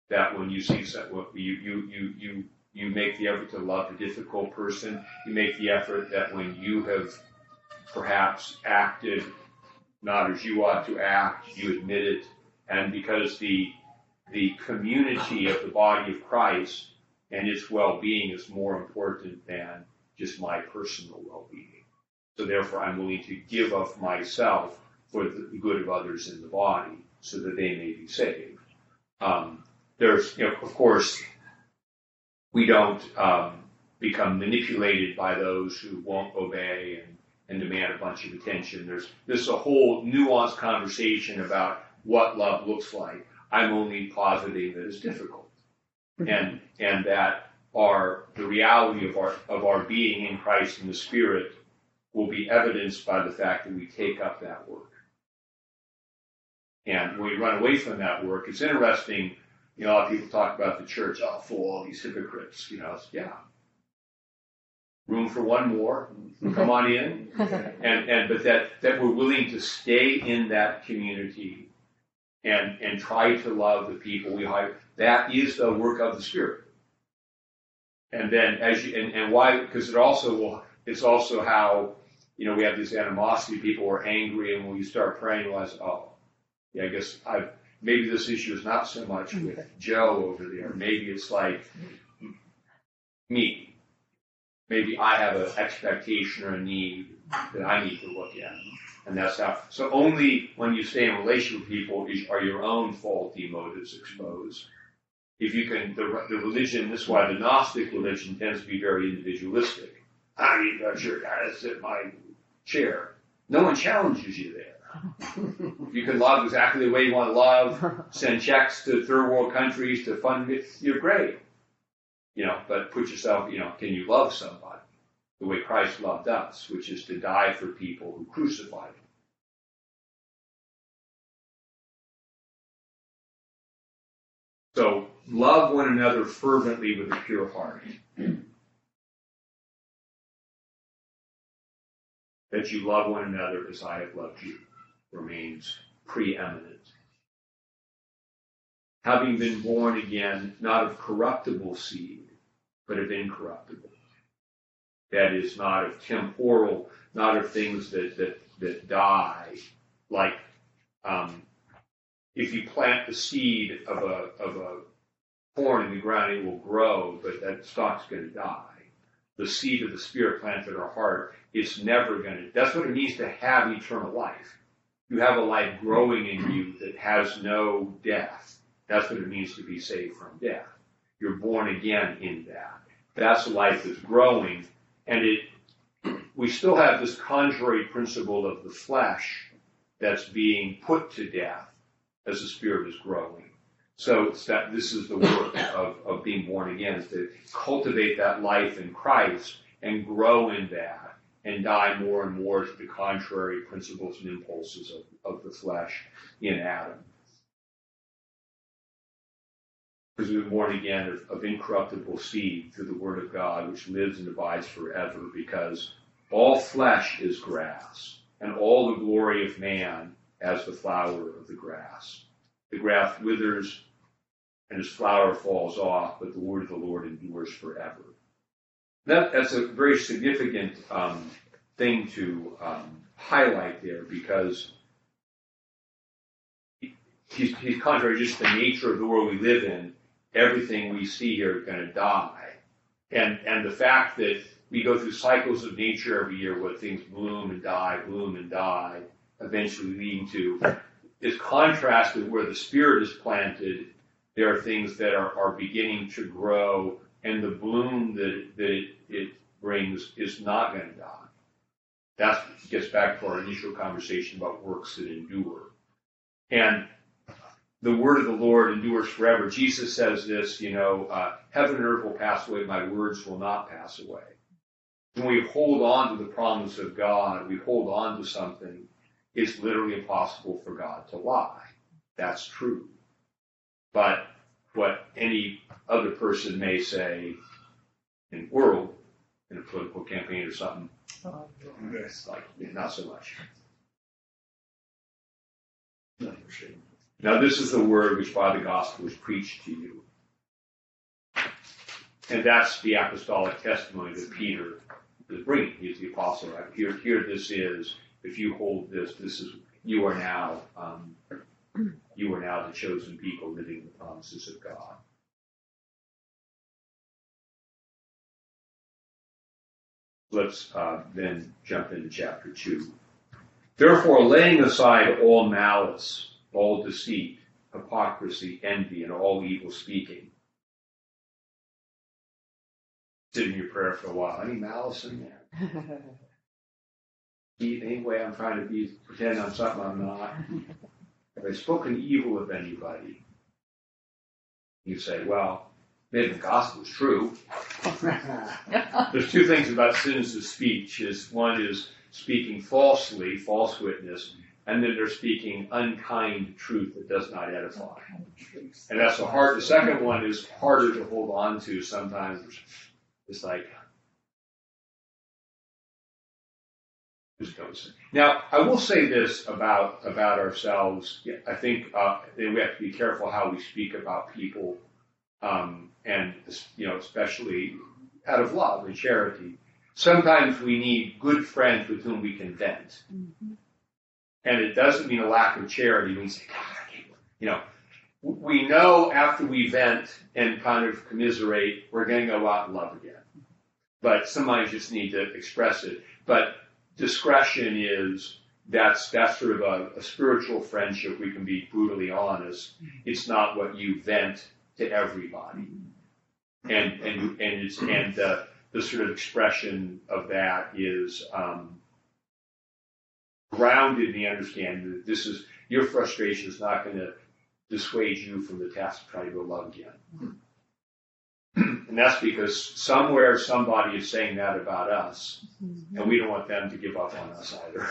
That when you see someone, you, you, you, you, you make the effort to love a difficult person. You make the effort that when you have perhaps acted not as you ought to act, you admit it, and because the the community of the body of Christ and its well-being is more important than just my personal well-being. So therefore, I'm willing to give of myself for the good of others in the body, so that they may be saved. Um, there's, you know, of course, we don't um, become manipulated by those who won't obey and and demand a bunch of attention. There's this a whole nuanced conversation about what love looks like. I'm only positing that it's difficult, mm-hmm. and and that our the reality of our of our being in Christ in the Spirit will be evidenced by the fact that we take up that work. And when we run away from that work, it's interesting. You know, a lot of people talk about the church, oh, full of all these hypocrites. You know, yeah, room for one more. Come on in. And, and, but that, that we're willing to stay in that community and, and try to love the people we hire. That is the work of the Spirit. And then as you, and, and why, because it also will, it's also how, you know, we have this animosity, people are angry, and when you start praying, you realize, oh, yeah, I guess I've, maybe this issue is not so much with Joe over there. Maybe it's like hmm, me. Maybe I have an expectation or a need that I need to look at. And that's how, so only when you stay in relation with people is, are your own faulty motives exposed. If you can, the, the religion, this is why the Gnostic religion tends to be very individualistic. I need to sure gotta sit in my chair. No one challenges you there. you can love exactly the way you want to love, send checks to third world countries to fund it, you're great. You know, but put yourself, you know, can you love somebody the way Christ loved us, which is to die for people who crucified him? So love one another fervently with a pure heart. that you love one another as I have loved you remains preeminent. Having been born again, not of corruptible seed, but of incorruptible. That is, not of temporal, not of things that, that, that die, like um, if you plant the seed of a, of a corn in the ground, it will grow, but that stalk's going to die. The seed of the Spirit planted in our heart, it's never going to. That's what it means to have eternal life. You have a life growing in you that has no death. That's what it means to be saved from death. You're born again in that. That's life is growing, and it. We still have this contrary principle of the flesh that's being put to death as the spirit is growing. So that this is the work of, of being born again, is to cultivate that life in Christ and grow in that and die more and more to the contrary principles and impulses of, of the flesh in Adam. Because we've been born again of, of incorruptible seed through the word of God, which lives and abides forever, because all flesh is grass, and all the glory of man as the flower of the grass. The grass withers and its flower falls off, but the word of the Lord endures forever. That, that's a very significant um, thing to um, highlight there because he's, he's contrary just to the nature of the world we live in. Everything we see here is going to die, and and the fact that we go through cycles of nature every year where things bloom and die, bloom and die, eventually leading to is contrasted where the spirit is planted. There are things that are, are beginning to grow, and the bloom that, that it, it brings is not going to die. That gets back to our initial conversation about works that endure. And the word of the Lord endures forever. Jesus says this, you know, uh, heaven and earth will pass away, my words will not pass away. When we hold on to the promise of God, we hold on to something, it's literally impossible for God to lie. That's true. But what any other person may say in the world, in a political campaign or something, it's like, not so much. Now, this is the word which by the gospel was preached to you. And that's the apostolic testimony that Peter is bringing. He's the apostle. Here, here this is. If you hold this, this is you are now um, you are now the chosen people living the promises of God. Let's uh, then jump into chapter two. Therefore, laying aside all malice, all deceit, hypocrisy, envy, and all evil speaking. Sit in your prayer for a while. Any malice in there? Anyway, I'm trying to be pretend I'm something I'm not. Have I spoken evil of anybody? You say, well, maybe the gospel is true. There's two things about sins of speech. Is one is speaking falsely, false witness, and then they're speaking unkind truth that does not edify. And that's the hard. The second one is harder to hold on to sometimes. It's like. Now, I will say this about about ourselves. I think uh, we have to be careful how we speak about people, um, and you know, especially out of love and charity. Sometimes we need good friends with whom we can vent. And it doesn't mean a lack of charity. We say, God, you know, we know after we vent and kind of commiserate, we're going to go out and love again. But sometimes just need to express it. But discretion is that's that's sort of a, a spiritual friendship. We can be brutally honest. It's not what you vent to everybody, and and and it's and the the sort of expression of that is um, grounded in the understanding that this is your frustration is not going to dissuade you from the task of trying to go love again. and that's because somewhere somebody is saying that about us, mm-hmm. and we don't want them to give up on us either.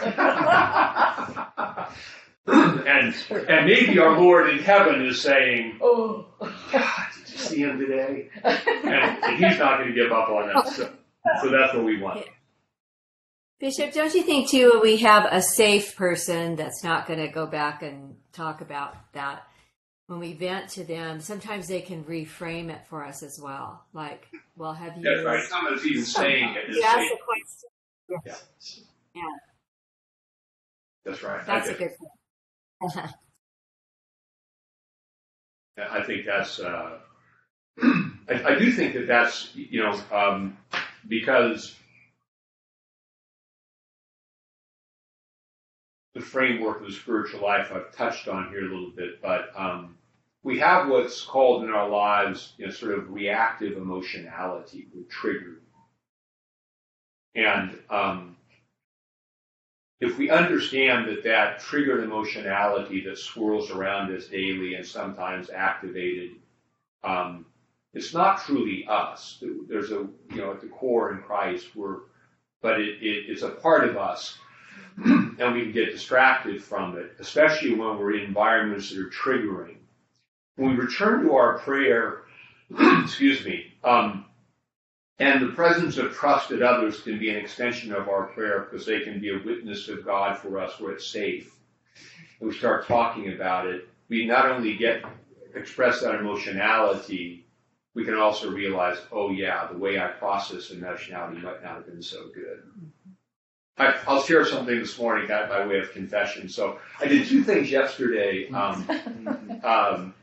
and and maybe our Lord in heaven is saying, Oh. God, did you see him today? And, and he's not going to give up on us. So, so that's what we want. Bishop, don't you think too we have a safe person that's not going to go back and talk about that? When we vent to them, sometimes they can reframe it for us as well. Like, well, have you? That's right. Someone's even saying it. You is ask saying- a question. Yes. Yeah, That's right. that's a good point. I think that's, uh, I, I do think that that's, you know, um, because the framework of the spiritual life I've touched on here a little bit, but um, we have what's called in our lives, you know, sort of reactive emotionality, we're triggered. And um, if we understand that that triggered emotionality that swirls around us daily and sometimes activated, um, it's not truly us. There's a, you know, at the core in Christ, we're, but it, it, it's a part of us. and we can get distracted from it, especially when we're in environments that are triggering. When we return to our prayer, excuse me, um, and the presence of trusted others can be an extension of our prayer because they can be a witness of God for us where it's safe. And we start talking about it. We not only get express that emotionality, we can also realize, oh yeah, the way I process emotionality might not have been so good. I, I'll share something this morning that by way of confession. So I did two things yesterday. Um, um,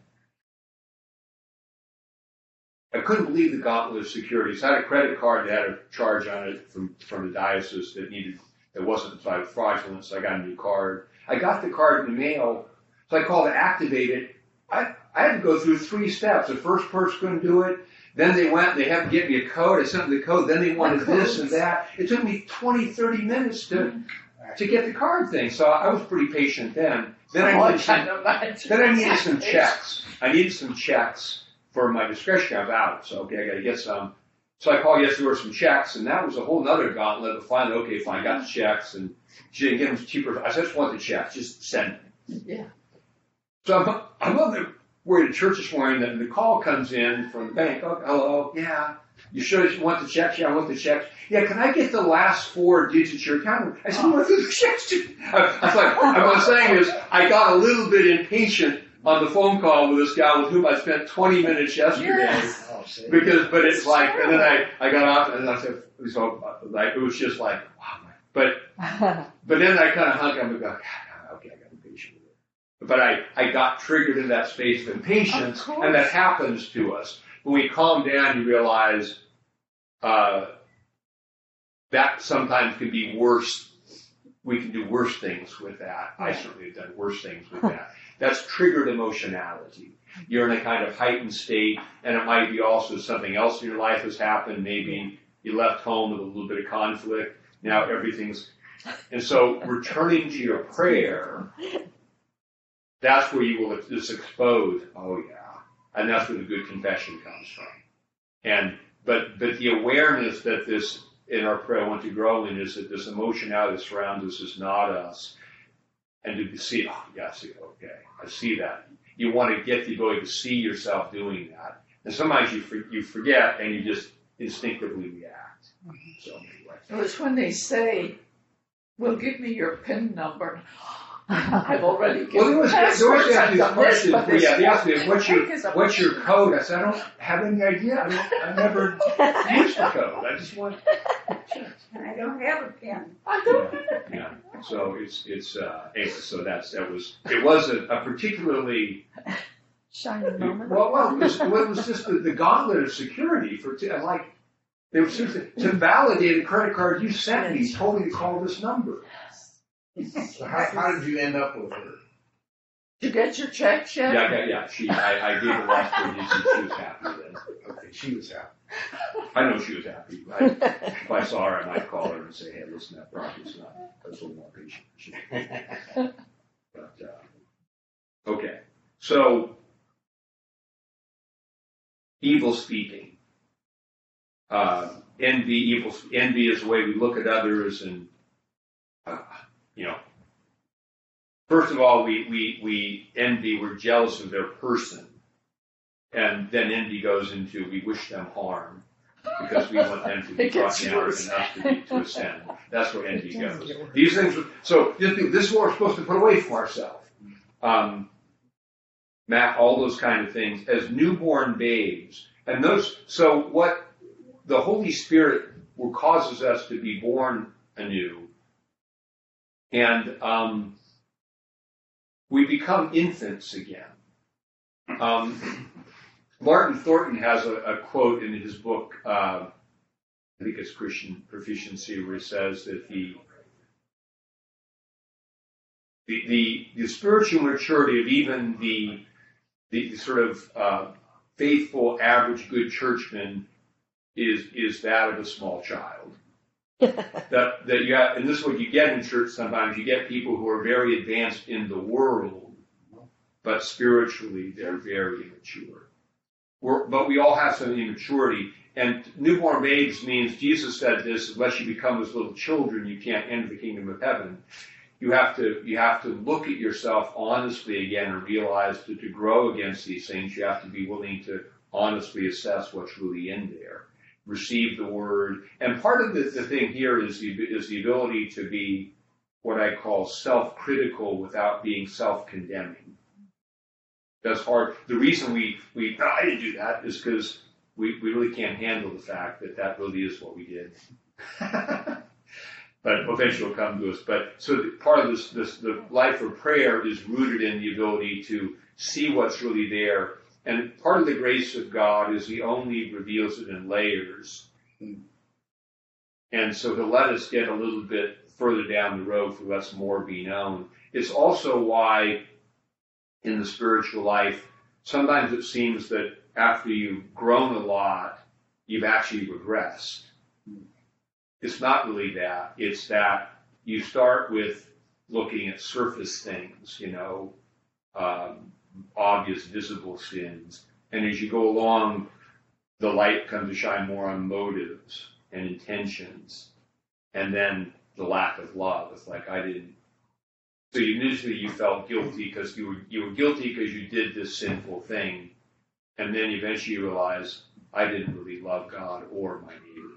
I couldn't believe the gauntlet of security. I had a credit card that had a charge on it from, from the diocese that needed, that wasn't fraudulent, so I got a new card. I got the card in the mail, so I called to activate it. I, I had to go through three steps. The first person couldn't do it. Then they went, they had to get me a code. I sent them the code. Then they wanted this and that. It took me 20, 30 minutes to, to get the card thing. So I was pretty patient then. Then I needed some, then I needed some checks. I needed some checks for my discretion. I was out, so okay, I got to get some. So I called yesterday for some checks, and that was a whole nother gauntlet. But finally, okay, fine, I got the checks, and she didn't get them cheaper. I just want the checks, just send them. Yeah. So I'm, I'm on the we're at church this morning, and the call comes in from the bank. Oh, hello, yeah. You sure you want the checks? Yeah, I want the checks. Yeah, can I get the last four digits of your account? I said, the checks? to-" I, I was like, what I'm saying is, I got a little bit impatient on the phone call with this guy with whom I spent 20 minutes yesterday. Yes. Oh. Because, but it's like, and then I, I got off and I said, so, like, it was just like, wow. But, but then I kind of hung up and go, God, okay, I got impatient with it. But I, I got triggered in that space of impatience, Of and that happens to us. When we calm down, you realize, uh, that sometimes can be worse. We can do worse things with that. I certainly have done worse things with that. That's triggered emotionality. You're in a kind of heightened state, and it might be also something else in your life has happened. Maybe you left home with a little bit of conflict. Now everything's, and so returning to your prayer, that's where you will just expose, oh yeah. And that's where the good confession comes from. And, but, but the awareness that this, in our prayer, I want to grow in is that this emotionality that surrounds us is not us. And to see, oh, yeah, I see, okay, I see that. You want to get the ability to see yourself doing that. And sometimes you, for, you forget and you just instinctively react. Mm-hmm. So anyway. It was when they say, well, give me your PIN number. I've already Well, there given was, there was passwords. I've actually a this, question, but this yeah, they asked me, what's your, take us what's your code? I said, I don't have any idea. I don't, I've never used the code. I just want, And I don't have a pen. I don't have it. yeah. So it's, it's, uh, anyway, so that's, that was, it was a, a particularly, Shining moment. well, well, it was, well, it was just the, the gauntlet of security for, t- like, they were seriously, to validate a credit card you sent me, told me to call this number. So how, how did you end up with her? Did you get your check yet? Yeah, yeah, yeah, she, I, I gave her last card, and she, she was happy then. Okay, she was happy. I know she was happy. I, if I saw her, I might call her and say, "Hey, listen, that property's not. That's a little more patient." But uh, okay, so evil speaking, uh, envy, evil envy is the way we look at others, and you know, first of all, we we we envy. We're jealous of their person, and then envy goes into we wish them harm because we want them to be brought down and us to, be, to ascend. That's where envy goes. These things. So this, this is what we're supposed to put away from ourselves. Um, Matt, all those kind of things as newborn babes, and those. So what the Holy Spirit causes us to be born anew, and um, we become infants again. Um, Martin Thornton has a, a quote in his book, uh, I think it's Christian Proficiency, where he says that the the, the, the spiritual maturity of even the, the, sort of uh, faithful, average, good churchman is is that of a small child. that that you have, and this is what you get in church. Sometimes you get people who are very advanced in the world, but spiritually they're very immature. We're, but we all have some immaturity. And newborn babes means Jesus said this: unless you become as little children, you can't enter the kingdom of heaven. You have to you have to look at yourself honestly again and realize that to grow against these things, you have to be willing to honestly assess what's really in there, receive the word. And part of the, the thing here is the is the ability to be what I call self-critical without being self-condemning. That's hard. The reason we we I didn't do that is because we, we really can't handle the fact that that really is what we did. but eventually will come to us. But so the, part of this, this, the life of prayer is rooted in the ability to see what's really there. And part of the grace of God is He only reveals it in layers. And so He'll let us get a little bit further down the road for lets more be known. It's also why in the spiritual life, sometimes it seems that after you've grown a lot, you've actually regressed. It's not really that. It's that you start with looking at surface things, you know, um, obvious, visible sins. And as you go along, the light comes to shine more on motives and intentions. And then the lack of love. It's like, I didn't. So initially you felt guilty because you were, you were guilty because you did this sinful thing. And then eventually you realize, I didn't really love God or my neighbor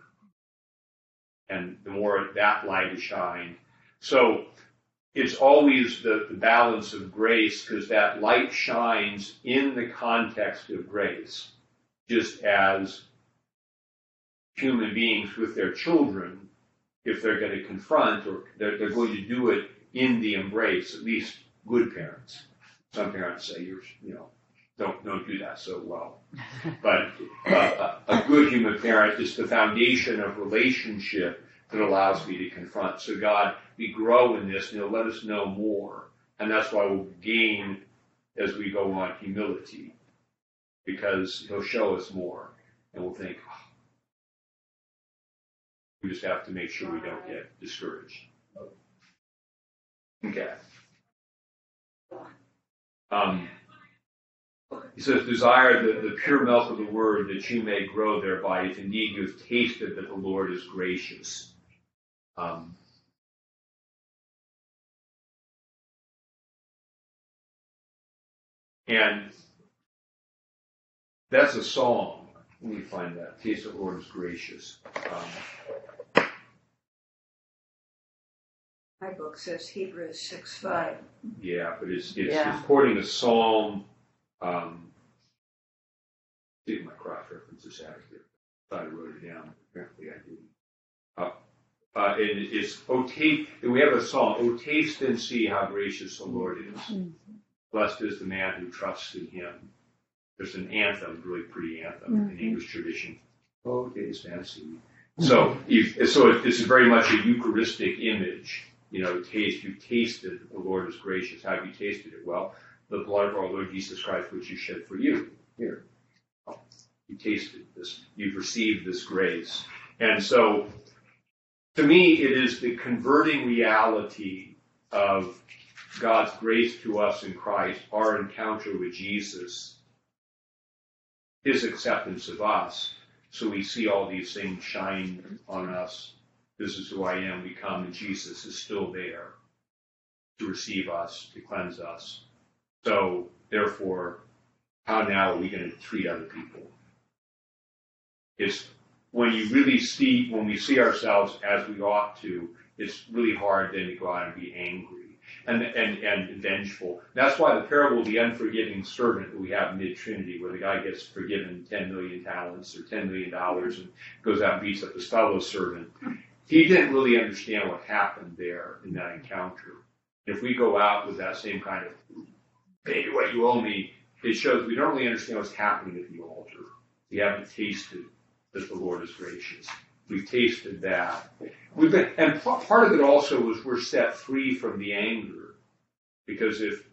and the more that light is shined. So it's always the, the balance of grace because that light shines in the context of grace, just as human beings with their children, if they're going to confront or they're, they're going to do it in the embrace, at least good parents. Some parents say, you're, you know, don't don't do that so well. But uh, a, a good human parent is the foundation of relationship that allows me to confront. So God, we grow in this, He'll let us know more, and that's why we'll gain as we go on humility, because He'll show us more, and we'll think. "Oh." We just have to make sure we don't get discouraged. Okay. Um, he says, desire the, the pure milk of the word that you may grow thereby, if indeed you have tasted that the Lord is gracious. Um, and that's a song. Let me find that. Taste the Lord is gracious. Um, My book says Hebrews six five. Yeah, but it's it's, Yeah. it's quoting a psalm. Um, see if my cross reference is accurate. Thought I wrote it down. Apparently, I didn't. Uh, uh, and it's oh taste. We have a song. Oh taste and see how gracious the Lord is. Blessed is the man who trusts in Him. There's an anthem, really pretty anthem in English tradition. Oh taste and see. So, if, so it- this is very much a Eucharistic image. You know, taste. You tasted the Lord is gracious. How have you tasted it? Well, the blood of our Lord Jesus Christ, which you shed for you. Here, you tasted this. You've received this grace, and so, to me, it is the converting reality of God's grace to us in Christ, our encounter with Jesus, His acceptance of us, so we see all these things shine on us. This is who I am. We come, and Jesus is still there to receive us, to cleanse us. So, therefore, how now are we going to treat other people? It's when you really see, when we see ourselves as we ought to, it's really hard then to go out and be angry and, and, and vengeful. That's why the parable of the unforgiving servant that we have in mid Trinity, where the guy gets forgiven 10 million talents or $10 million and goes out and beats up his fellow servant, he didn't really understand what happened there in that encounter. If we go out with that same kind of, pay what you owe me, it shows we don't really understand what's happening at the altar. We haven't tasted that the Lord is gracious. We've tasted that. We've been, and p- part of it also was we're set free from the anger, because if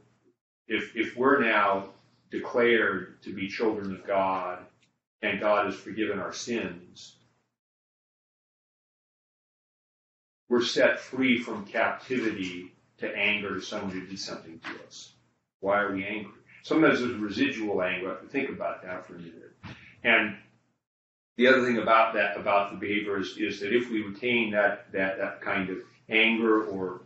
if if we're now declared to be children of God, and God has forgiven our sins, we're set free from captivity to anger to someone who did something to us. Why are we angry? Sometimes there's residual anger. Think about that for a minute. And the other thing about that, about the behavior is, is that if we retain that, that, that kind of anger or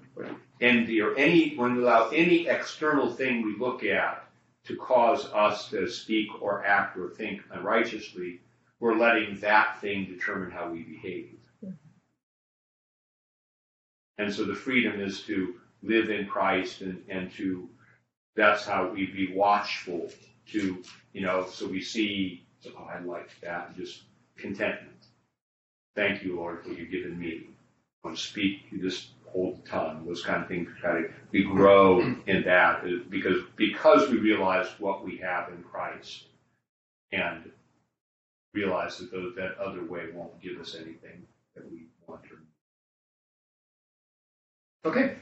envy or any, when we allow any external thing we look at to cause us to speak or act or think unrighteously, we're letting that thing determine how we behave. Mm-hmm. And so the freedom is to live in Christ and, and to, that's how we be watchful to, you know, so we see, oh, I like that, just contentment. Thank you, Lord, for you've given me. I want to speak, hold the tongue, those kind of things. We grow in that uh, because because we realize what we have in Christ and realize that those, that other way won't give us anything that we want to. Okay.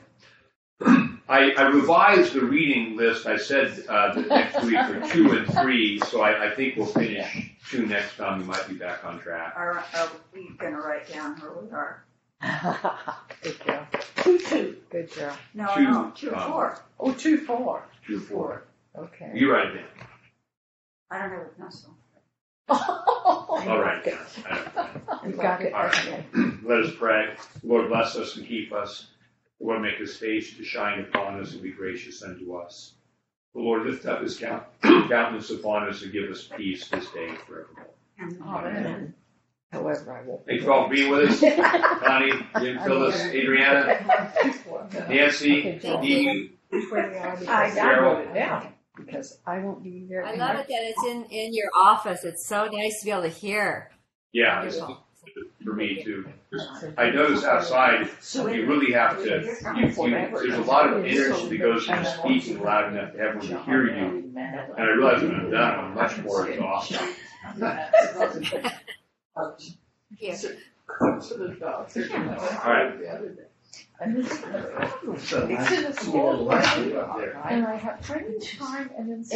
I, I revised the reading list. I said uh, that next week for two and three, so I, I think we'll finish two next time. We might be back on track. Are, are we gonna write down where we are? Good girl. Two, two. Good girl. No, Two, no, two, um, four. Oh, two, four. Two, four. Okay. You write it down. I don't have a pencil. All right. You got it. All right. Let us pray. Lord, bless us and keep us. Lord, make his face to shine upon us and be gracious unto us. The Lord, lift up his countenance upon us and give us peace this day and forevermore. And Amen. However, I won't. Thank you all for being with us. Connie, Jim, Phyllis, Adriana, Nancy, Dee, Where we are, I, because- I wrote it down. Because I won't be here. I love it that it's in, in your office. It's so nice to be able to hear. yeah, it's for me too. I notice outside, you really have to, you, you, there's a lot of energy that goes into speaking loud enough to everyone to hear you. And I realize when I'm done, I'm much more exhausted. Here. To the doctor. All right. The other day. It's in a small You get a lot way. up there. And I have plenty of time and then some.